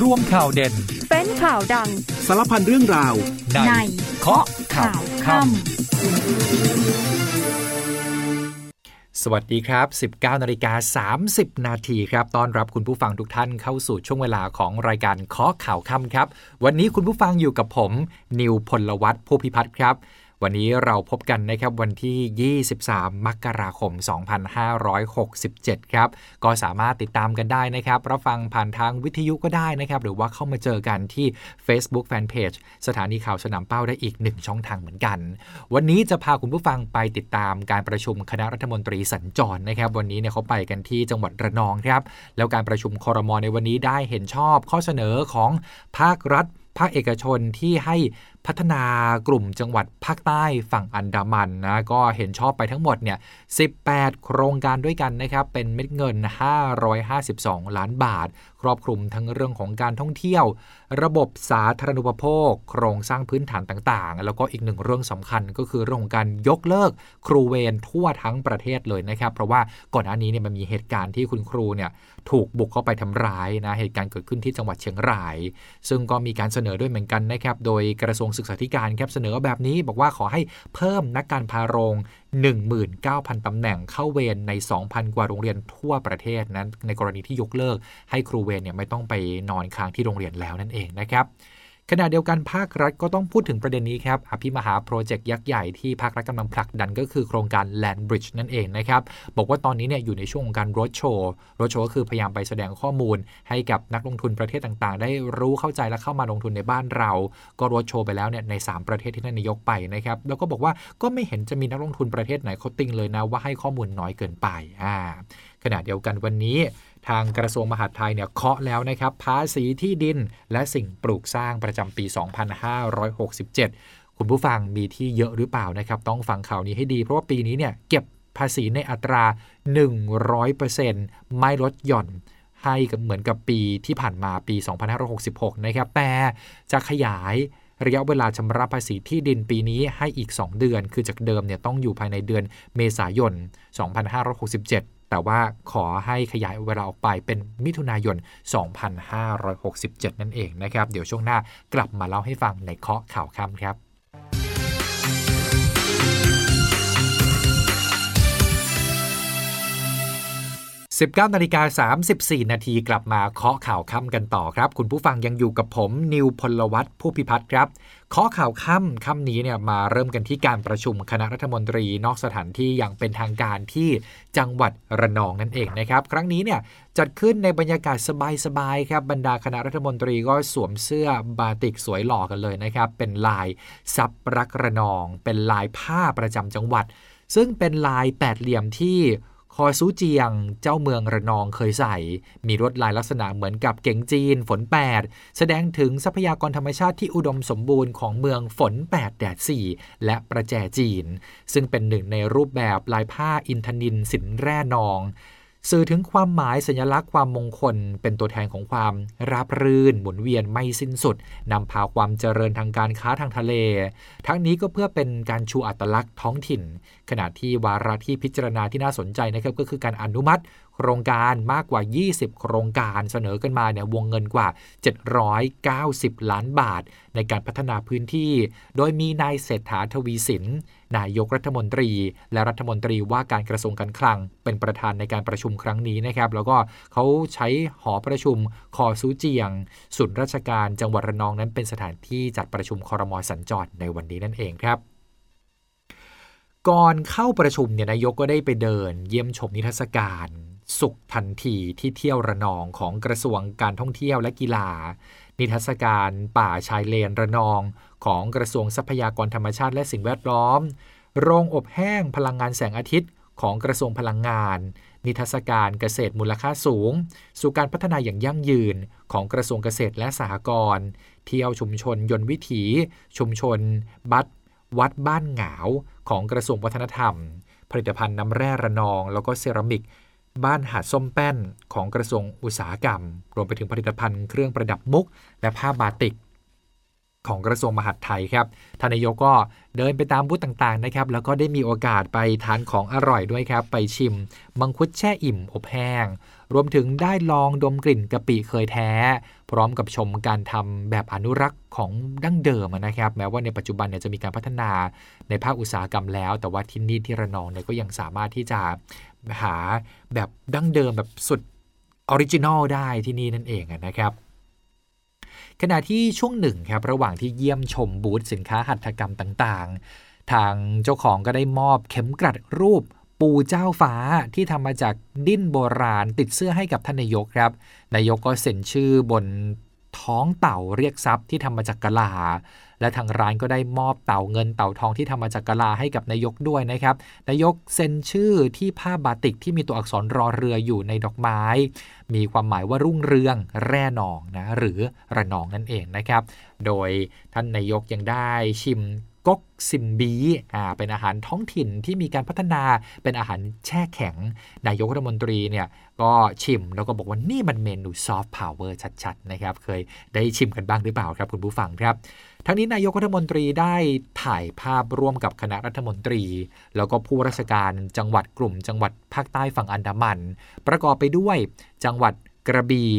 ร่วมข่าวเด่น เป็นข่าวดัง สารพันเรื่องราวในในเคาะข่าวค่ำสวัสดีครับ 19นาฬิกา30 นาทีครับ ต้อนรับคุณผู้ฟังทุกท่านเข้าสู่ช่วงเวลาของรายการเคาะข่าวค่ำครับ วันนี้คุณผู้ฟังอยู่กับผม นิวพลวัตผู้พิพัฒน์ครับ วันนี้เราพบกันนะครับวันที่ 23 มกราคม 2567 ครับ ก็สามารถติดตามกันได้นะครับ รับฟังผ่านทางวิทยุก็ได้นะครับ หรือว่าเข้ามาเจอกันที่ Facebook Fanpage สถานีข่าวสนามเป้าได้อีกหนึ่งช่องทางเหมือนกัน วันนี้จะพาคุณผู้ฟังไปติดตามการประชุมคณะรัฐมนตรีสัญจรนะครับ วันนี้เนี่ยเขาไปกันที่จังหวัดระนองครับ แล้วการประชุมคอรมอในวันนี้ได้เห็นชอบข้อเสนอของภาครัฐภาคเอกชนที่ให้พัฒนากลุ่มจังหวัดภาคใต้ฝั่งอันดามันนะก็เห็นชอบไปทั้งหมดเนี่ย 18 โครงการด้วยกันนะครับ เป็นเม็ดเงิน 552 ล้านบาท ครอบคลุมทั้งเรื่องของการท่องเที่ยว ระบบสาธารณูปโภค โครงสร้างพื้นฐานต่างๆ แล้วก็อีกหนึ่งเรื่องสำคัญก็คือเรื่องของการยกเลิกครูเวรทั่วทั้งประเทศเลยนะครับ เพราะว่าก่อนหน้านี้เนี่ยมันมีเหตุการณ์ที่คุณครูเนี่ยถูกบุกเข้าไปทำร้ายนะเหตุการณ์เกิดขึ้นที่จังหวัดเชียงราย ซึ่งก็มีการเสนอด้วยเหมือนกันนะครับโดยกระทรวงศึกษาธิการครับเสนอแบบนี้บอกว่าขอให้เพิ่มนักการพาโรง 19,000 ตำแหน่งเข้าเวรใน 2,000 กว่าโรงเรียนทั่วประเทศนั้นในกรณีที่ยกเลิก ให้ครูเวรเนี่ยไม่ต้องไปนอนค้างที่โรงเรียนแล้วนั่นเองนะครับ ขณะเดียวกันภาครัฐก็ต้องพูดถึงประเด็นนี้ครับอภิมหาโปรเจกต์ยักษ์ใหญ่ที่ภาครัฐกำลังผลักดันก็คือโครงการ Land Bridge นั่นเองนะครับบอกว่าตอนนี้เนี่ยอยู่ในช่วงของการรถโชว์รถโชว์ก็คือพยายามไปแสดงข้อมูล ให้กับนักลงทุนประเทศต่างๆ ได้รู้เข้าใจและเข้ามาลงทุนในบ้านเรา ก็รถโชว์ไปแล้วเนี่ยใน 3 ประเทศที่ท่านนายกไปนะครับแล้วก็บอกว่าก็ไม่เห็นจะมีนักลงทุนประเทศไหนเขาติงเลยนะว่าให้ข้อมูลน้อยเกินไปอ่าขณะเดียวกันวันนี้ ทางกระทรวงมหาดไทยเนี่ยเคาะแล้วนะครับภาษีที่ดินและสิ่งปลูกสร้างประจำปี 2567 คุณผู้ฟังมีที่เยอะหรือเปล่านะครับ ต้องฟังข่าวนี้ให้ดี เพราะว่าปีนี้เนี่ยเก็บภาษีในอัตรา 100%ไม่ลดหย่อนให้กับเหมือนกับปีที่ผ่านมาปี 2566 นะครับ แต่จะขยายระยะเวลาชำระภาษีที่ดินปีนี้ให้อีก 2 เดือน คือจากเดิมเนี่ยต้องอยู่ภายในเดือนเมษายน 2567 แต่ว่าขอให้ขยายเวลาออกไปเป็นมิถุนายน 2567 นั่นเองนะครับ เดี๋ยวช่วงหน้ากลับมาเล่าให้ฟังในเคาะข่าวค่ำครับ 19นาฬิกา34 นาทีกลับมาเคาะข่าวค่ำกันต่อครับ คุณผู้ฟังยังอยู่กับผม นิวพลวัตผู้พิพัฒน์ครับเคาะข่าวค่ำค่ำนี้เนี่ยมาเริ่มกันที่การประชุมคณะรัฐมนตรีนอกสถานที่อย่างเป็นทางการที่จังหวัดระนองนั่นเองนะครับ ครั้งนี้เนี่ยจัดขึ้นในบรรยากาศสบายๆครับบรรดาคณะรัฐมนตรีก็สวมเสื้อบาติกสวยหล่อกันเลยนะครับ เป็นลายซับรักระนอง เป็นลายผ้าประจำจังหวัด ซึ่งเป็นลายแปดเหลี่ยมที่ คอซูเจียง เจ้าเมืองระนองเคยใส่ มีลวดลายลักษณะเหมือนกับเก่งจีน ฝน 8 แสดงถึงทรัพยากรธรรมชาติที่อุดมสมบูรณ์ของเมืองฝน 8 แดด 4 และประแจจีน ซึ่งเป็นหนึ่งในรูปแบบลายผ้าอินทนินสินแร่นอง สื่อถึงความหมายสัญลักษณ์ความมงคล เป็นตัวแทนของความราบรื่น หมุนเวียนไม่สิ้นสุดนำพาความเจริญทางการค้าทางทะเล ทั้งนี้ก็เพื่อเป็นการชูอัตลักษณ์ท้องถิ่น ขณะที่วาระที่พิจารณาที่น่าสนใจนะครับก็คือการอนุมัติโครงการมากกว่า 20 โครงการเสนอกันมาเนี่ยวงเงินกว่า 790 ล้านบาท ในการพัฒนาพื้นที่ โดยมีนายเศรษฐาทวีสิน นายกรัฐมนตรี และรัฐมนตรีว่าการกระทรวงการคลัง เป็นประธานในการประชุมครั้งนี้นะครับ แล้วก็เขาใช้หอประชุมคอซูเจียงศูนย์ราชการจังหวัดระนองนั้นเป็นสถานที่จัดประชุมคอรมอสัญจรในวันนี้นั่นเองครับก่อนเข้าประชุมเนี่ยนายกก็ได้ไปเดิน เยี่ยมชมนิทรรศการ สุขทันทีที่เที่ยวระนองของกระทรวงการท่องเที่ยวและกีฬา นิทรรศการป่าชายเลนระนอง ของกระทรวงทรัพยากรธรรมชาติและสิ่งแวดล้อม โรงอบแห้งพลังงานแสงอาทิตย์ของกระทรวงพลังงาน นิทรรศการเกษตรมูลค่าสูง สู่การพัฒนาอย่างยั่งยืนของกระทรวงเกษตรและสหกรณ์เที่ยวชุมชนยนต์วิถี ชุมชน บัตวัดบ้านหงาวของกระทรวงวัฒนธรรม ผลิตภัณฑ์น้ำแร่ระนอง แล้วก็เซรามิก บ้านหาดส้มแป้นของกระทรวงอุตสาหกรรม รวมไปถึงผลิตภัณฑ์เครื่องประดับมุก และผ้าบาติก ของกระทรวงมหาดไทยครับทานายกก็เดินไปตามบูธต่างๆนะครับ แล้วก็ได้มีโอกาสไปทานของอร่อยด้วยครับ ไปชิม มังคุดแช่อิ่มอบแห้ง รวมถึงได้ลองดมกลิ่นกะปิเคยแท้ พร้อมกับชมการทำแบบอนุรักษ์ของดั้งเดิมนะครับ แม้ว่าในปัจจุบันเนี่ยจะมีการพัฒนาในภาคอุตสาหกรรมแล้ว แต่ว่าที่นี่ที่ระนองเนี่ยก็ยังสามารถที่จะหาแบบดั้งเดิมแบบสุด original ได้ที่นี่นั่นเองนะครับ ขณะที่ช่วงหนึ่งครับระหว่างที่เยี่ยมชมบูธสินค้าหัตถกรรมต่างๆ ทางเจ้าของก็ได้มอบเข็มกลัดรูปปูเจ้าฟ้าที่ทำมาจากดิ้นโบราณติดเสื้อให้กับท่านนายกครับ นายกก็เซ็นชื่อบนท้องเต่าเรียกทรัพย์ที่ทำมาจากกะลา และทางร้านก็ได้มอบเต่าเงินเต่าทองที่ทำมาจากกะลาให้กับนายกด้วยนะครับนายกเซ็นชื่อที่ผ้าบาติกที่มีตัวอักษรรอเรืออยู่ในดอกไม้ มีความหมายว่ารุ่งเรืองแร่หนองนะหรือระนองนั่นเองนะครับ โดยท่านนายกยังได้ชิมก๊กซิมบีอ่าเป็นอาหารท้องถิ่นที่มีการพัฒนาเป็นอาหารแช่แข็ง นายกรัฐมนตรีเนี่ยก็ชิมแล้วก็บอกว่านี่มันเมนูซอฟต์พาวเวอร์ชัดๆนะครับ เคยได้ชิมกันบ้างหรือเปล่าครับคุณผู้ฟังครับ ทั้งนี้นายกรัฐมนตรีได้ถ่ายภาพร่วมกับคณะรัฐมนตรี แล้วก็ผู้ราชการจังหวัดกลุ่ม จังหวัดภาคใต้ฝั่งอันดามัน ประกอบไปด้วย จังหวัดกระบี่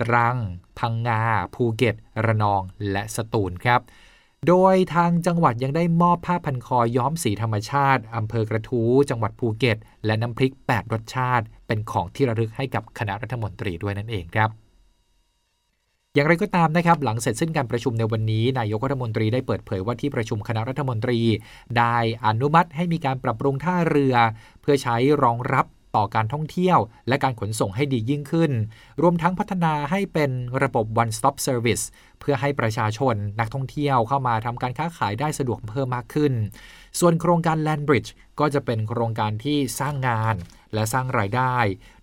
ตรัง พังงา ภูเก็ต ระนอง และสตูลครับ โดยทางจังหวัดยังได้มอบผ้าพันคอย้อมสีธรรมชาติอำเภอกระทู้ จังหวัดภูเก็ต และน้ำพริก 8 รสชาติ เป็นของที่ระลึกให้กับคณะรัฐมนตรีด้วยนั่นเองครับ อย่างไรก็ตามนะครับหลังเสร็จสิ้นการประชุมในวันนี้ นายกรัฐมนตรีได้เปิดเผยว่าที่ประชุมคณะรัฐมนตรี ได้อนุมัติให้มีการปรับปรุงท่าเรือ เพื่อใช้รองรับต่อการท่องเที่ยว และการขนส่งให้ดียิ่งขึ้น รวมทั้งพัฒนาให้เป็นระบบ one stop service เพื่อให้ประชาชนนักท่องเที่ยวเข้ามาทำการค้าขายได้สะดวกเพิ่มมากขึ้น ส่วนโครงการ Land Bridge ก็จะเป็นโครงการที่สร้างงาน และสร้างรายได้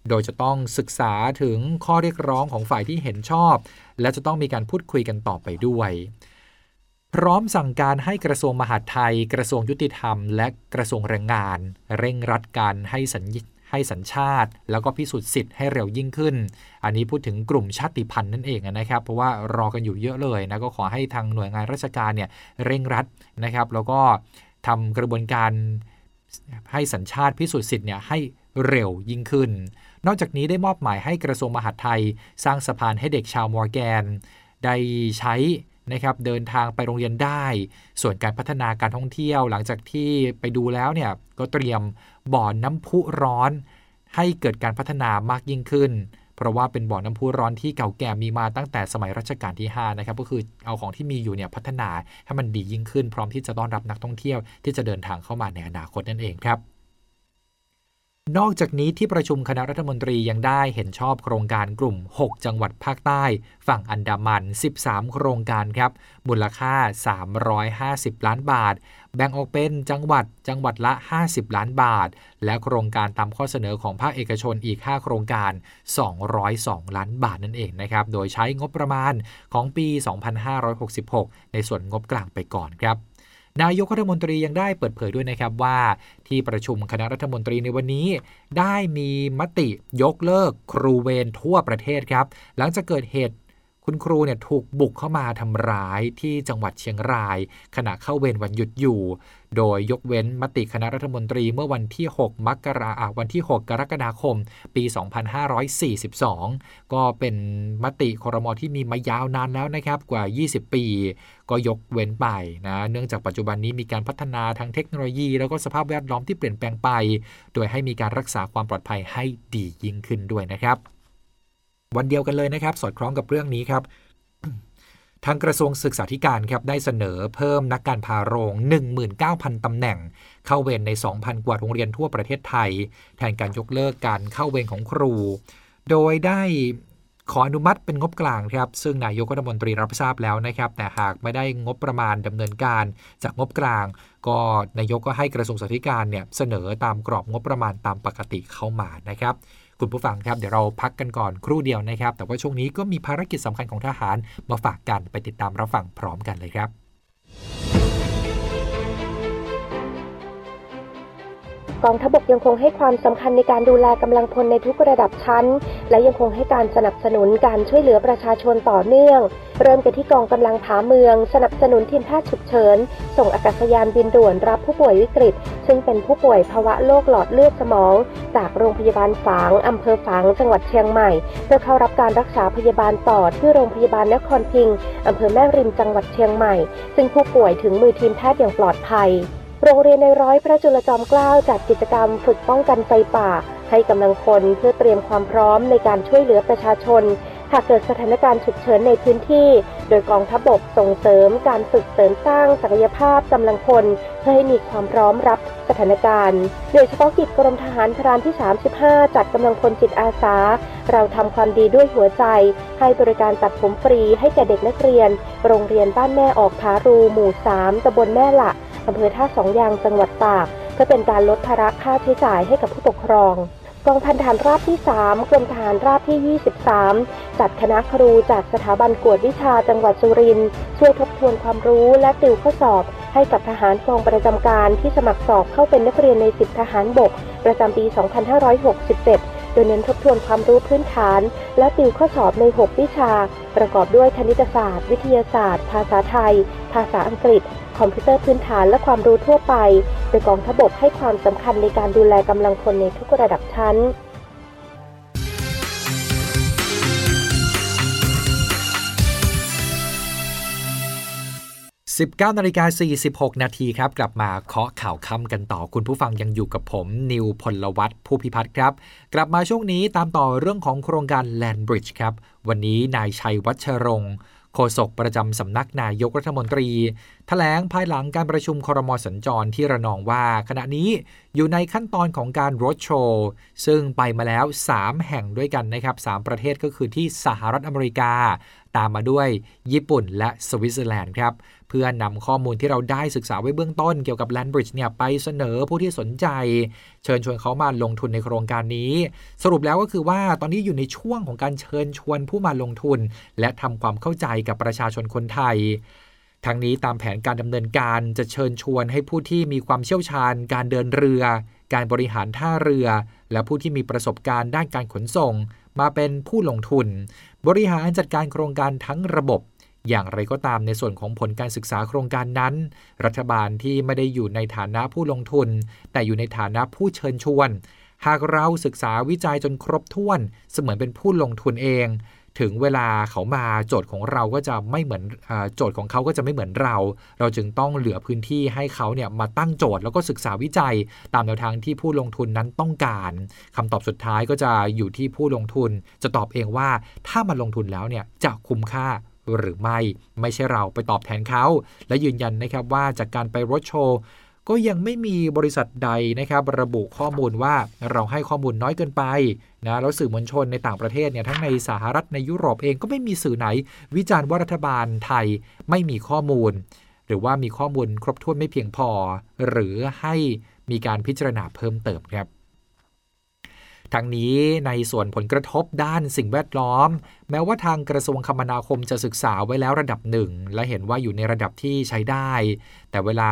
โดยจะต้องศึกษาถึงข้อเรียกร้องของฝ่ายที่เห็นชอบ และจะต้องมีการพูดคุยกันต่อไปด้วย พร้อมสั่งการให้กระทรวงมหาดไทย กระทรวงยุติธรรม และกระทรวงแรงงาน เร่งรัดการให้สัญให้สัญชาติ แล้วก็พิสูจน์สิทธิ์ให้เร็วยิ่งขึ้น อันนี้พูดถึงกลุ่มชาติพันธุ์นั่นเองนะครับ เพราะว่ารอกันอยู่เยอะเลยนะ ก็ขอให้ทางหน่วยงานราชการเนี่ยเร่งรัดนะครับ แล้วก็ทำกระบวนการให้สัญชาติพิสูจน์สิทธิ์เนี่ยให้ เร็วยิ่งขึ้น นอกจากนี้ได้มอบหมายให้กระทรวงมหาดไทย สร้างสะพานให้เด็กชาวมอร์แกน ได้ใช้นะครับเดินทางไปโรงเรียนได้ ส่วนการพัฒนาการท่องเที่ยวหลังจากที่ไปดูแล้วเนี่ยก็เตรียมบ่อน้ำพุร้อน ให้เกิดการพัฒนามากยิ่งขึ้น เพราะว่าเป็นบ่อน้ำพุร้อนที่เก่าแก่มีมาตั้งแต่สมัยรัชกาลที่5นะครับก็คือเอาของที่มีอยู่เนี่ยพัฒนาให้มันดียิ่งขึ้น พร้อมที่จะต้อนรับนักท่องเที่ยวที่จะเดินทางเข้ามาในอนาคตนั่นเองครับ นอกจากนี้ที่ประชุมคณะรัฐมนตรียังได้เห็นชอบโครงการกลุ่ม 6 จังหวัดภาคใต้ ฝั่งอันดามัน 13 โครงการครับ มูลค่า 350 ล้านบาท แบ่งออกเป็นจังหวัดจังหวัดละ 50 ล้านบาท และโครงการตามข้อเสนอของภาคเอกชนอีก 5 โครงการ 202 ล้านบาทนั่นเองนะครับ โดยใช้งบประมาณของปี 2566 ในส่วนงบกลางไปก่อนครับ นายกรัฐมนตรียังได้เปิดเผยด้วยนะครับว่าที่ประชุมคณะรัฐมนตรีในวันนี้ ได้มีมติยกเลิกครูเวรทั่วประเทศครับ หลังจากเกิดเหตุ คุณครูเนี่ยถูกบุกเข้ามาทำร้ายที่จังหวัดเชียงราย ขณะเข้าเวรวันหยุดอยู่ โดยยกเว้นมติคณะรัฐมนตรีเมื่อวันที่ 6 มกราคมวันที่ 6 กรกฎาคม ปี 2542 ก็เป็นมติคอรมอที่มีมายาวนานแล้วนะครับกว่า 20 ปี ก็ยกเว้นไปนะเนื่องจากปัจจุบันนี้มีการพัฒนาทางเทคโนโลยี แล้วก็สภาพแวดล้อมที่เปลี่ยนแปลงไป โดยให้มีการรักษาความปลอดภัยให้ดียิ่งขึ้นด้วยนะครับ วันเดียวกันเลยนะครับ สอดคล้องกับเรื่องนี้ครับทางกระทรวงศึกษาธิการครับได้เสนอเพิ่มนักการพาโรง 19,000 ตำแหน่ง เข้าเวรใน 2,000 กว่าโรงเรียนทั่วประเทศไทย แทนการยกเลิกการเข้าเวรของครู โดยได้ขออนุมัติเป็นงบกลางครับ ซึ่งนายกรัฐมนตรีรับทราบแล้วนะครับ แต่หากไม่ได้งบประมาณดำเนินการจากงบกลาง ก็นายกก็ให้กระทรวงศึกษาธิการเนี่ยเสนอตามกรอบงบประมาณตามปกติเข้ามานะครับ คุณผู้ฟังครับเดี๋ยวเราพักกันก่อนครู่เดียวนะครับ แต่ว่าช่วงนี้ก็มีภารกิจสำคัญของทหารมาฝากกันไปติดตามรับฟังพร้อมกันเลยครับ กองทัพบกยังคงให้ความสำคัญในการดูแลกำลังพลในทุกระดับชั้น และยังคงให้การสนับสนุนการช่วยเหลือประชาชนต่อเนื่อง เริ่มกันที่กองกำลังผาเมือง สนับสนุนทีมแพทย์ฉุกเฉิน ส่งอากาศยานบินด่วนรับผู้ป่วยวิกฤต ซึ่งเป็นผู้ป่วยภาวะโรคหลอดเลือดสมอง จากโรงพยาบาลฝางอำเภอฝางจังหวัดเชียงใหม่ เพื่อเข้ารับการรักษาพยาบาลต่อที่โรงพยาบาลนครพิงค์อำเภอแม่ริมจังหวัดเชียงใหม่ ซึ่งผู้ป่วยถึงมือทีมแพทย์อย่างปลอดภัย โรงเรียนในร้อยพระจุลจอมเกล้าจัดกิจกรรมฝึกป้องกันไฟป่า ให้กำลังคนเพื่อเตรียมความพร้อมในการช่วยเหลือประชาชน หากเกิดสถานการณ์ฉุกเฉินในพื้นที่ โดยกองทัพบกส่งเสริมการฝึกเสริมสร้างศักยภาพกำลังคนเพื่อให้มีความพร้อมรับสถานการณ์ โดยเฉพาะกิจกรมทหารพรานที่ 35 จัดกำลังคนจิตอาสา เราทำความดีด้วยหัวใจ ให้บริการตัดผมฟรีให้แก่เด็กนักเรียน โรงเรียนบ้านแม่ออกผารูหมู่ 3ตำบลแม่ละ อำเภอท่าสองยางจังหวัดตาก เพื่อเป็นการลดภาระค่าใช้จ่ายให้กับผู้ปกครองกองพันทหารราบที่ 3 กรมทหารราบที่ 23 จัดคณะครูจากสถาบันกวดวิชาจังหวัดสุรินทร์ช่วยทบทวนความรู้และติวข้อสอบ ให้กับทหารกองประจำการที่สมัครสอบเข้าเป็นนักเรียนในสิบทหารบก ประจำปี 2567 โดยเน้นทบทวนความรู้พื้นฐาน และติวข้อสอบใน 6 วิชา ประกอบด้วยคณิตศาสตร์ วิทยาศาสตร์ ภาษาไทย ภาษาอังกฤษ คอมพิวเตอร์พื้นฐานและความรู้ทั่วไป โดยกองทพบกให้ความสำคัญในการดูแลกำลังคนในทุกระดับชั้น 19นาฬิกา46 นาทีครับ กลับมาเคาะข่าวค่ำกันต่อคุณผู้ฟังยังอยู่กับผม นิวพลวัตผู้พิพัฒน์ครับ กลับมาช่วงนี้ตามต่อเรื่องของโครงการ Land Bridge ครับ วันนี้นายชัยวัชรงค์โฆษกประจำสำนักนายกรัฐมนตรีแถลงภายหลังการประชุมครมสัญจรที่ระนองว่า ขณะนี้อยู่ในขั้นตอนของการรถโชว์ซึ่งไปมาแล้ว 3 แห่งด้วยกันนะครับ 3 ประเทศก็คือที่สหรัฐอเมริกา ตามมาด้วยญี่ปุ่นและสวิตเซอร์แลนด์ครับ เพื่อนำข้อมูลที่เราได้ศึกษาไว้เบื้องต้นเกี่ยวกับ Land Bridge เนี่ยไปเสนอผู้ที่สนใจ เชิญชวนเขามาลงทุนในโครงการนี้ สรุปแล้วก็คือว่าตอนนี้อยู่ในช่วงของการเชิญชวนผู้มาลงทุน และทำความเข้าใจกับประชาชนคนไทยทั้งนี้ตามแผนการดำเนินการจะเชิญชวนให้ผู้ที่มีความเชี่ยวชาญ การเดินเรือ การบริหารท่าเรือ และผู้ที่มีประสบการณ์ด้านการขนส่ง มาเป็นผู้ลงทุน บริหารจัดการโครงการทั้งระบบ อย่างไรก็ตามในส่วนของผลการศึกษาโครงการนั้น รัฐบาลที่ไม่ได้อยู่ในฐานะผู้ลงทุน แต่อยู่ในฐานะผู้เชิญชวน หากเราศึกษาวิจัยจนครบถ้วน เสมือนเป็นผู้ลงทุนเอง ถึงเวลาเขามาโจทย์ของเราก็จะไม่เหมือนโจทย์ของเขาก็จะไม่เหมือนเรา เราจึงต้องเหลือพื้นที่ให้เขาเนี่ยมาตั้งโจทย์แล้วก็ศึกษาวิจัย ตามแนวทางที่ผู้ลงทุนนั้นต้องการคำตอบสุดท้ายก็จะอยู่ที่ผู้ลงทุน จะตอบเองว่าถ้ามาลงทุนแล้วเนี่ยจะคุ้มค่าหรือไม่ ไม่ใช่เราไปตอบแทนเขา และยืนยันนะครับว่าจากการไปรถโชว์ ก็ยังไม่มีบริษัทใดนะครับระบุข้อมูลว่าเราให้ข้อมูลน้อยเกินไปนะแล้วสื่อมวลชนในต่างประเทศเนี่ยทั้งในสหรัฐในยุโรปเองก็ไม่มีสื่อไหน วิจารณ์ว่ารัฐบาลไทยไม่มีข้อมูล หรือว่ามีข้อมูลครบถ้วนไม่เพียงพอ หรือให้มีการพิจารณาเพิ่มเติมครับ ทั้งนี้ในส่วนผลกระทบด้านสิ่งแวดล้อม แม้ว่าทางกระทรวงคมนาคมจะศึกษาไว้แล้วระดับหนึ่ง และเห็นว่าอยู่ในระดับที่ใช้ได้ แต่เวลา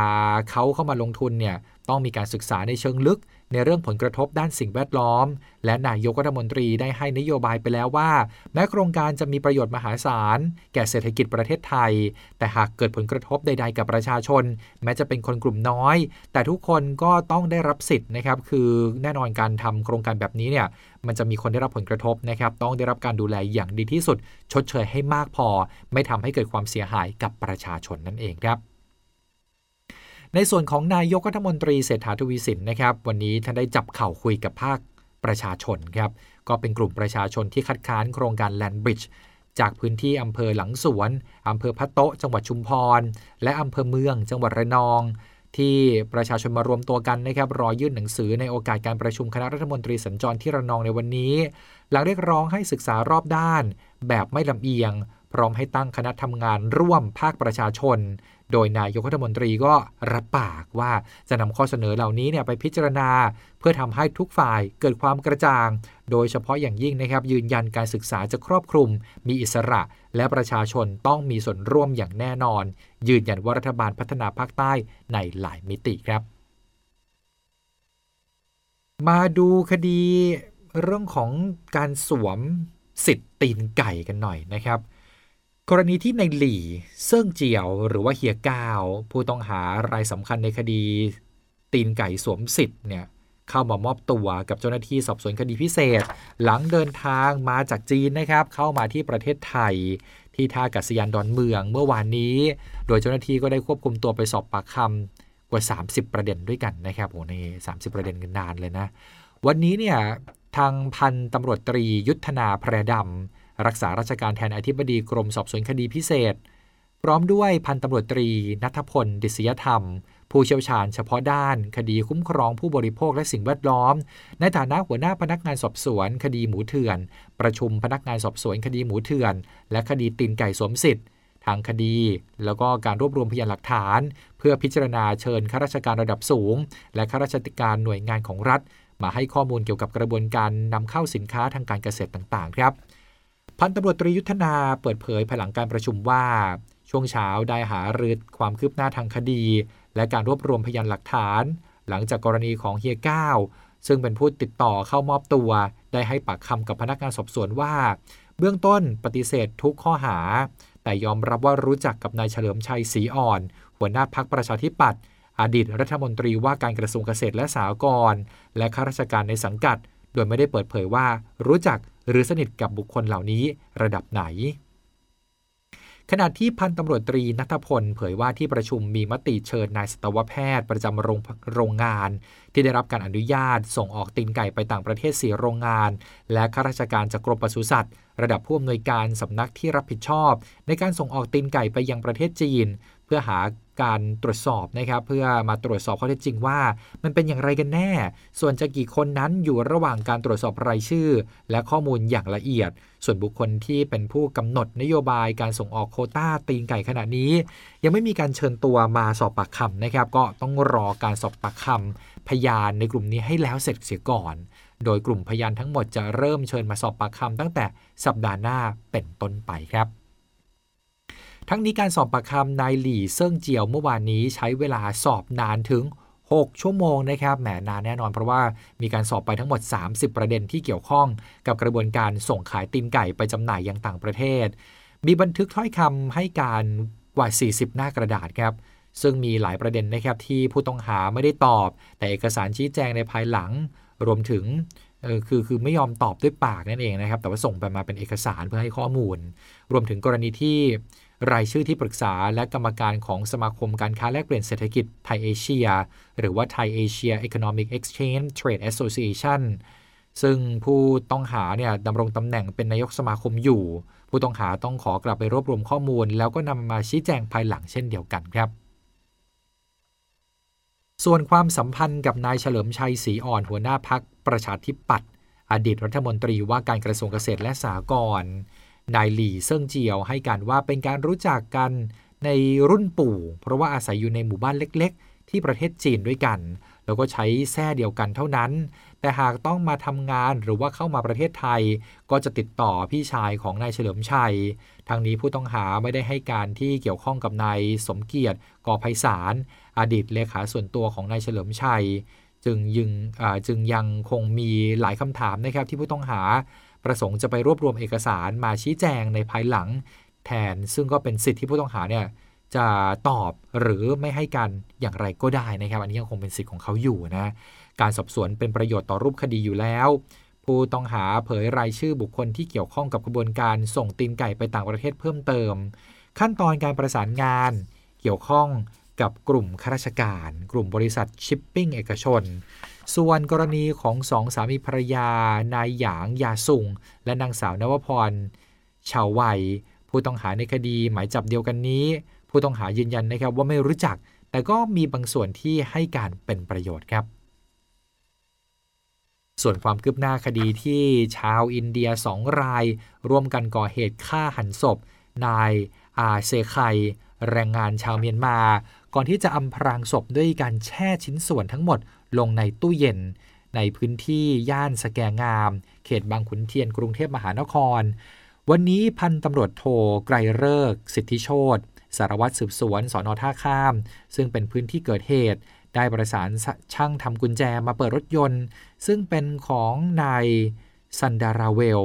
เขาเข้ามาลงทุนเนี่ยต้องมีการศึกษาในเชิงลึก ในเรื่องผลกระทบด้านสิ่งแวดล้อม และนายกรัฐมนตรีได้ให้นโยบายไปแล้วว่า แม้โครงการจะมีประโยชน์มหาศาล แก่เศรษฐกิจประเทศไทย แต่หากเกิดผลกระทบใด ๆ กับประชาชน แม้จะเป็นคนกลุ่มน้อย แต่ทุกคนก็ต้องได้รับสิทธิ์นะครับ คือแน่นอนการทำโครงการแบบนี้เนี่ยมันจะมีคนได้รับผลกระทบนะครับ ต้องได้รับการดูแลอย่างดีที่สุด ชดเชยให้มากพอ ไม่ทำให้เกิดความเสียหายกับประชาชนนั่นเองครับ ในส่วนของนายกรัฐมนตรีเศรษฐาทวีสินนะครับ วันนี้ท่านได้จับเข่าคุยกับภาคประชาชนครับ ก็เป็นกลุ่มประชาชนที่คัดค้านโครงการแลนบริดจ์จากพื้นที่อำเภอหลังสวนอำเภอพัะโตะจังหวัดชุมพร และอำเภอเมือง จังหวัดระนอง ที่ประชาชนมารวมตัวกันนะครับรอยื่นหนังสือในโอกาสการประชุมคณะรัฐมนตรีสัญจรที่ระนองในวันนี้ หลังเรียกร้องให้ศึกษารอบด้าน แบบไม่ลำเอียง พร้อมให้ตั้งคณะทำงานร่วมภาคประชาชน โดยนายกรัฐมนตรีก็รับปากว่าจะนำข้อเสนอเหล่านี้เนี่ยไปพิจารณา เพื่อทำให้ทุกฝ่ายเกิดความกระจ่าง โดยเฉพาะอย่างยิ่งนะครับ ยืนยันการศึกษาจะครอบคลุม มีอิสระ และประชาชนต้องมีส่วนร่วมอย่างแน่นอน ยืนยันว่ารัฐบาลพัฒนาภาคใต้ในหลายมิติครับ มาดูคดีเรื่องของการสวมสิทธิ์ตีนไก่กันหน่อยนะครับ กรณีที่ในหลี่เซิ่งเจียว หรือว่าเฮียก้าว ผู้ต้องหารายสำคัญในคดี ตีนไก่สวมสิทธิ์เนี่ยเข้ามามอบตัวกับเจ้าหน้าที่สอบสวนคดีพิเศษ หลังเดินทางมาจากจีนนะครับ เข้ามาที่ประเทศไทย ที่ท่ากัศยานดอนเมืองเมื่อวานนี้ โดยเจ้าหน้าที่ก็ได้ควบคุมตัวไปสอบปากคำกว่า 30 ประเด็นด้วยกันนะครับโอ้นี่สาประเด็นกันนานเลยนะ วันนี้เนี่ยทางพันตำรวจตรียุทธนาแพรดำ รักษาราชการแทนอธิบดีกรมสอบสวนคดีพิเศษ พร้อมด้วยพันตำรวจตรีนัทพล ดิษยธรรม ผู้เชี่ยวชาญเฉพาะด้าน คดีคุ้มครองผู้บริโภคและสิ่งแวดล้อม ในฐานะหัวหน้าพนักงานสอบสวน คดีหมูเถื่อน ประชุมพนักงานสอบสวนคดีหมูเถื่อน และคดีตีนไก่สวมสิทธิ์ทางคดี แล้วก็การรวบรวมพยานหลักฐาน เพื่อพิจารณาเชิญข้าราชการระดับสูง และข้าราชการหน่วยงานของรัฐ มาให้ข้อมูลเกี่ยวกับกระบวนการนำเข้าสินค้าทางการเกษตรต่าง ๆ ครับ พันตำรวจตรียุทธนาเปิดเผยภายหลังการประชุมว่า ช่วงเช้าได้หารือความคืบหน้าทางคดี และการรวบรวมพยานหลักฐาน หลังจากกรณีของเฮียก้าวซึ่งเป็นผู้ติดต่อเข้ามอบตัว ได้ให้ปากคำกับพนักงานสอบสวนว่า เบื้องต้นปฏิเสธทุกข้อหา แต่ยอมรับว่ารู้จักกับนายเฉลิมชัยศรีอ่อน หัวหน้าพักประชาธิปัตย์อดีตรัฐมนตรีว่าการกระทรวงเกษตรและสหกรณ์และข้าราชการในสังกัด โดยไม่ได้เปิดเผยว่ารู้จัก หรือสนิทกับบุคคลเหล่านี้ระดับไหน ขณะที่พันตำรวจตรีนัทพล เผยว่าที่ประชุมมีมติเชิญนายสัตวแพทย์ประจำโรงโรงงาน ที่ได้รับการอนุญาตส่งออกตีนไก่ไปต่างประเทศสีโรงงาน และข้าราชการจากกรมปศุสัตว์ ระดับผู้อำนวยการสำนักที่รับผิดชอบ ในการส่งออกตีนไก่ไปยังประเทศจีน เพื่อหา การตรวจสอบนะครับ เพื่อมาตรวจสอบข้อเท็จจริงว่า มันเป็นอย่างไรกันแน่ ส่วนจะกี่คนนั้นอยู่ระหว่างการตรวจสอบรายชื่อ และข้อมูลอย่างละเอียด ส่วนบุคคลที่เป็นผู้กำหนดนโยบายการส่งออกโคต้าตีนไก่ขณะนี้ ยังไม่มีการเชิญตัวมาสอบปากคำนะครับ ก็ต้องรอการสอบปากคำพยานในกลุ่มนี้ให้แล้วเสร็จเสียก่อน โดยกลุ่มพยานทั้งหมดจะเริ่มเชิญมาสอบปากคำตั้งแต่สัปดาห์หน้าเป็นต้นไปครับ ทั้งนี้การสอบปากคำนายหลี่เซิ่งเจียวเมื่อวานนี้ใช้เวลาสอบนานถึง 6 ชั่วโมงนะครับแหมนานแน่นอนเพราะว่ามีการสอบไปทั้งหมด 30 ประเด็นที่เกี่ยวข้องกับกระบวนการส่งขายตีนไก่ไปจำหน่ายยังต่างประเทศ มีบันทึกถ้อยคำให้การกว่า 40 หน้ากระดาษครับซึ่งมีหลายประเด็นนะครับที่ผู้ต้องหาไม่ได้ตอบ แต่เอกสารชี้แจงในภายหลัง รวมถึงคือคือไม่ยอมตอบด้วยปากนั่นเองนะครับ แต่ว่าส่งไปมาเป็นเอกสารเพื่อให้ข้อมูล รวมถึงกรณีที่ รายชื่อที่ปรึกษาและกรรมการของสมาคมการค้าแลกเปลี่ยนเศรษฐกิจไทยเอเชีย หรือว่าไทยเอเชีย Economic Exchange Trade Association ซึ่งผู้ต้องหาเนี่ยดำรงตำแหน่งเป็นนายกสมาคมอยู่ ผู้ต้องหาต้องขอกลับไปรวบรวมข้อมูล แล้วก็นำมาชี้แจงภายหลังเช่นเดียวกันครับ ส่วนความสัมพันธ์กับนายเฉลิมชัยศรีอ่อนหัวหน้าพักประชาธิปัตย์อดีตรัฐมนตรีว่าการกระทรวงเกษตรและสหกรณ์ นายหลี่เซิ่งเจียวให้การว่าเป็นการรู้จักกันในรุ่นปู่ เพราะว่าอาศัยอยู่ในหมู่บ้านเล็ก ๆ ที่ประเทศจีนด้วยกัน แล้วก็ใช้แท้เดียวกันเท่านั้น แต่หากต้องมาทำงานหรือว่าเข้ามาประเทศไทย ก็จะติดต่อพี่ชายของนายเฉลิมชัย ทางนี้ผู้ต้องหาไม่ได้ให้การที่เกี่ยวข้องกับนายสมเกียรติก่อไพศาลอดีตเลขาส่วนตัวของนายเฉลิมชัย จึงยังจึงยังคงมีหลายคำถามนะครับที่ผู้ต้องหา ประสงค์จะไปรวบรวมเอกสารมาชี้แจงในภายหลัง แทนซึ่งก็เป็นสิทธิที่ผู้ต้องหาเนี่ยจะตอบหรือไม่ให้การอย่างไรก็ได้นะครับ อันนี้ยังคงเป็นสิทธิของเขาอยู่นะ การสอบสวนเป็นประโยชน์ต่อรูปคดีอยู่แล้ว ผู้ต้องหาเผยรายชื่อบุคคลที่เกี่ยวข้องกับกระบวนการส่งตีนไก่ไปต่างประเทศเพิ่มเติม ขั้นตอนการประสานงานเกี่ยวข้อง กับกลุ่มข้าราชการ กลุ่มบริษัทชิปปิ้งเอกชน ส่วนกรณีของสองสามีภรรยา นายหยางยาสุง และนางสาวนวพรชาววัย ผู้ต้องหาในคดีหมายจับเดียวกันนี้ ผู้ต้องหายืนยันนะครับว่าไม่รู้จัก แต่ก็มีบางส่วนที่ให้การเป็นประโยชน์ครับ ส่วนความคืบหน้าคดีที่ชาวอินเดียสองราย ร่วมกันก่อเหตุฆ่าหันศพ นายอาเซไคแรงงานชาวเมียนมา ก่อนที่จะอำพรางศพด้วยการแช่ชิ้นส่วนทั้งหมดลงในตู้เย็น ในพื้นที่ย่านสแกงาม เขตบางขุนเทียนกรุงเทพมหานคร วันนี้พันตำรวจโทไกรเลิกสิทธิโชตสารวัตรสืบสวนสอนอท่าข้าม ซึ่งเป็นพื้นที่เกิดเหตุ ได้ประสานช่างทำกุญแจมาเปิดรถยนต์ ซึ่งเป็นของนายซันดาราเวล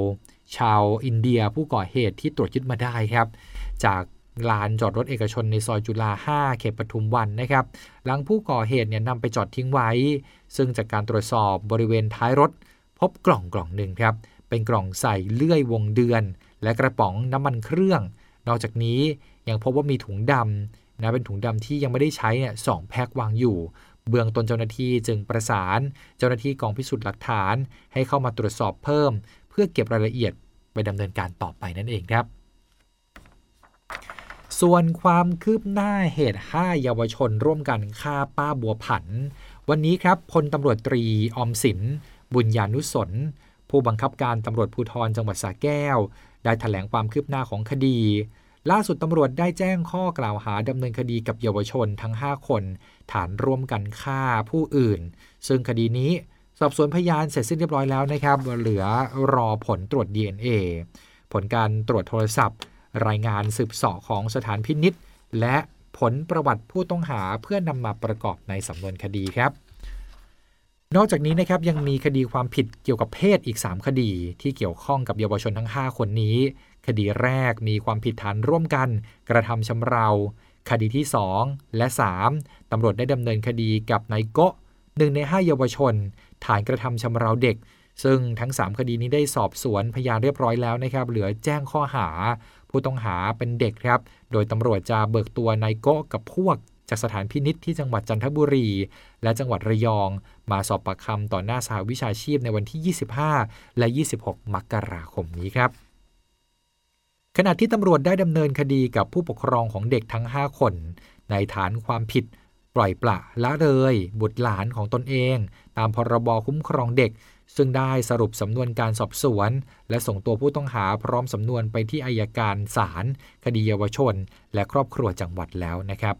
ชาวอินเดียผู้ก่อเหตุที่ตรวจยึดมาได้ครับ จาก ลานจอดรถเอกชนในซอยจุฬา 5 เขตปทุมวันนะครับ หลังผู้ก่อเหตุเนี่ยนำไปจอดทิ้งไว้ ซึ่งจากการตรวจสอบบริเวณท้ายรถ พบกล่องกล่องหนึ่งครับ เป็นกล่องใส่เลื่อยวงเดือน และกระป๋องน้ำมันเครื่อง นอกจากนี้ยังพบว่ามีถุงดำนะเป็นถุงดำที่ยังไม่ได้ใช้เนี่ยสองแพ็ควางอยู่ เบื้องต้นเจ้าหน้าที่จึงประสาน เจ้าหน้าที่กองพิสูจน์หลักฐาน ให้เข้ามาตรวจสอบเพิ่ม เพื่อเก็บรายละเอียดไปดำเนินการต่อไปนั่นเองครับ ส่วนความคืบหน้าเหตุ 5 เยาวชนร่วมกันฆ่าป้าบัวผัน วันนี้ครับพลตำรวจตรีอมสิน บุญญานุสนผู้บังคับการตำรวจภูธรจังหวัดสระแก้ว ได้ถแถลงความคืบหน้าของคดี ล่าสุดตำรวจได้แจ้งข้อกล่าวหาดำเนินคดีกับเยาวชนทั้ง 5 คน ฐานร่วมกันฆ่าผู้อื่น ซึ่งคดีนี้สอบสวนพยานเสร็จสิ้นเรียบร้อยแล้วนะครับ เหลือรอผลตรวจ DNA ผลการตรวจโทรศัพท์ รายงานสืบสาะของสถานพินิษและผลประวัติผู้ต้องหาเพื่อนำมาประกอบในสำนวนคดีครับ นอกจากนี้นะครับยังมีคดีความผิดเกี่ยวกับเพศอีก 3 คดี ที่เกี่ยวข้องกับเยาวชนทั้ง 5 คนนี้ คดีแรกมีความผิดฐานร่วมกัน กระทำชำเรา คดีที่ 2 และ 3ตำรวจได้ดำเนินคดีกับนายโกะหนึ่งใน 5 เยาวชน ฐานกระทำชำเราเด็กซึ่งทั้ง 3 คดีนี้ได้สอบสวนพยานเรียบร้อยแล้วนะครับ เหลือแจ้งข้อหา ผู้ต้องหาเป็นเด็กครับ โดยตำรวจจะเบิกตัวนายโกะกับพวกจากสถานพินิษที่จังหวัดจันทบุรี และจังหวัดระยอง มาสอบปากคำต่อหน้าสาวิชาชีพในวันที่ 25 และ 26 มกราคมนี้ครับขณะที่ตำรวจได้ดำเนินคดีกับผู้ปกครองของเด็กทั้ง 5 คน ในฐานความผิด ปล่อยปละละเลย บุตรหลานของตนเอง ตามพรบคุ้มครองเด็ก ซึ่งได้สรุปสำนวนการสอบสวน และส่งตัวผู้ต้องหาพร้อมสำนวนไปที่อายการศาลคดีเยาวชน และครอบครัวจังหวัดแล้วนะครับ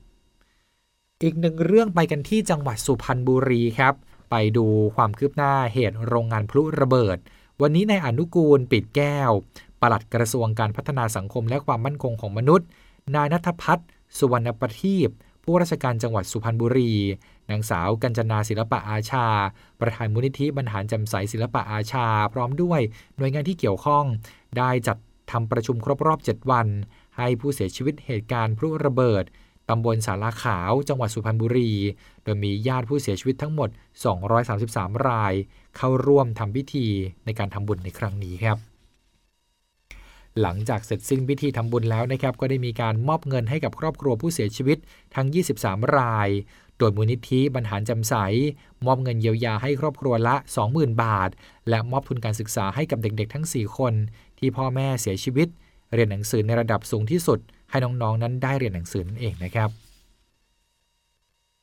อีกหนึ่งเรื่องไปกันที่จังหวัดสุพรรณบุรีครับ ไปดูความคืบหน้าเหตุโรงงานพลุระเบิด วันนี้ในอนุกูลปิดแก้ว ปลัดกระทรวงการพัฒนาสังคมและความมั่นคงของมนุษย์ นายนัทพัฒน์สุวรรณประทีปผู้ราชการจังหวัดสุพรรณบุรี นางสาวกัญจนาศิลปะอาชา ประธานมูลนิธิบรรหารจำใสศิลปะอาชา พร้อมด้วยหน่วยงานที่เกี่ยวข้อง ได้จัดทำประชุมครบรอบ 7 วัน ให้ผู้เสียชีวิตเหตุการณ์พลุระเบิดตำบลสาราขาวจังหวัดสุพรรณบุรี โดยมีญาติผู้เสียชีวิตทั้งหมด 233 ราย เข้าร่วมทำพิธีในการทำบุญในครั้งนี้ครับ หลังจากเสร็จสิ้นพิธีทำบุญแล้วนะครับ ก็ได้มีการมอบเงินให้กับครอบครัวผู้เสียชีวิตทั้ง 23 ราย โดยมูลนิธิบรรหารจำใส มอบเงินเยียวยาให้ครอบครัวละ 20,000 บาท และมอบทุนการศึกษาให้กับเด็กๆ ทั้ง 4 คน ที่พ่อแม่เสียชีวิต เรียนหนังสือในระดับสูงที่สุด ให้น้องๆ นั้นได้เรียนหนังสือนั่นเองนะครับ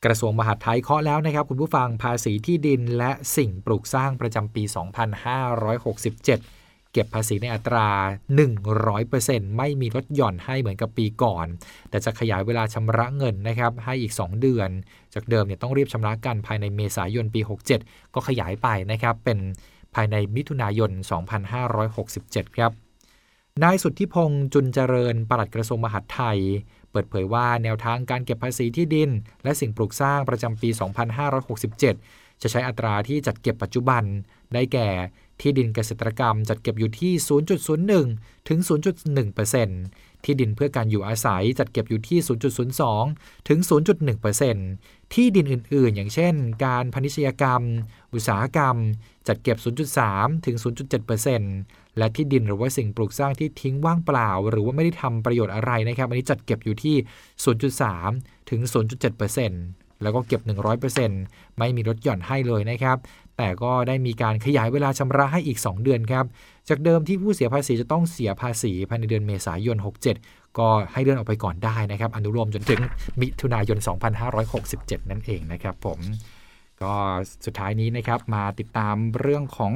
กระทรวงมหาดไทยเคาะแล้วนะครับ คุณผู้ฟังภาษีที่ดินและสิ่งปลูกสร้างประจำปี 2567 เก็บภาษีในอัตรา 100%ไม่มีลดหย่อนให้เหมือนกับปีก่อน แต่จะขยายเวลาชำระเงินนะครับให้อีก 2 เดือน จากเดิมเนี่ยต้องรีบชำระกันภายในเมษายนปี 67 ก็ขยายไปนะครับเป็นภายในมิถุนายน 2567 ครับ นายสุทธิพงษ์จุนเจริญปลัดกระทรวงมหาดไทย เปิดเผยว่าแนวทางการเก็บภาษีที่ดิน และสิ่งปลูกสร้างประจำปี 2567 จะใช้อัตราที่จัดเก็บปัจจุบันได้แก่ ที่ดินเกษตรกรรมจัดเก็บอยู่ที่ 0.01 ถึง 0.1%ที่ดินเพื่อการอยู่อาศัยจัดเก็บอยู่ที่ 0.02 ถึง 0.1%ที่ดินอื่น ๆ อย่างเช่น การพาณิชยกรรม อุตสาหกรรม จัดเก็บ 0.3 ถึง 0.7%และที่ดินหรือว่าสิ่งปลูกสร้างที่ทิ้งว่างเปล่า หรือว่าไม่ได้ทำประโยชน์อะไรนะครับ อันนี้จัดเก็บอยู่ที่ 0.3 ถึง 0.7%แล้วก็เก็บ 100%ไม่มีลดหย่อนให้เลยนะครับ แต่ก็ได้มีการขยายเวลาชำระให้อีก 2 เดือนครับ จากเดิมที่ผู้เสียภาษีจะต้องเสียภาษีภายในเดือนเมษายน 67 ก็ให้เลื่อนออกไปก่อนได้นะครับ อนุโลมจนถึงมิถุนายน 2567 นั่นเองนะครับผม ก็สุดท้ายนี้นะครับมาติดตามเรื่องของ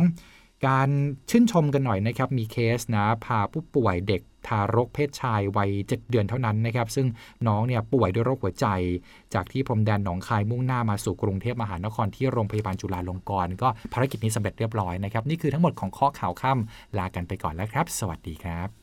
การชื่นชมกันหน่อยนะครับ มีเคสนะ พาผู้ป่วยเด็กทารกเพศชายวัย 7 เดือนเท่านั้นนะครับ ซึ่งน้องเนี่ยป่วยด้วยโรคหัวใจ จากที่พรมแดนหนองคายมุ่งหน้ามาสู่กรุงเทพมหานครที่โรงพยาบาลจุฬาลงกรณ์ก็ภารกิจนี้สำเร็จเรียบร้อยนะครับ นี่คือทั้งหมดของข้อข่าวค่ำลากันไปก่อนแล้วครับ สวัสดีครับ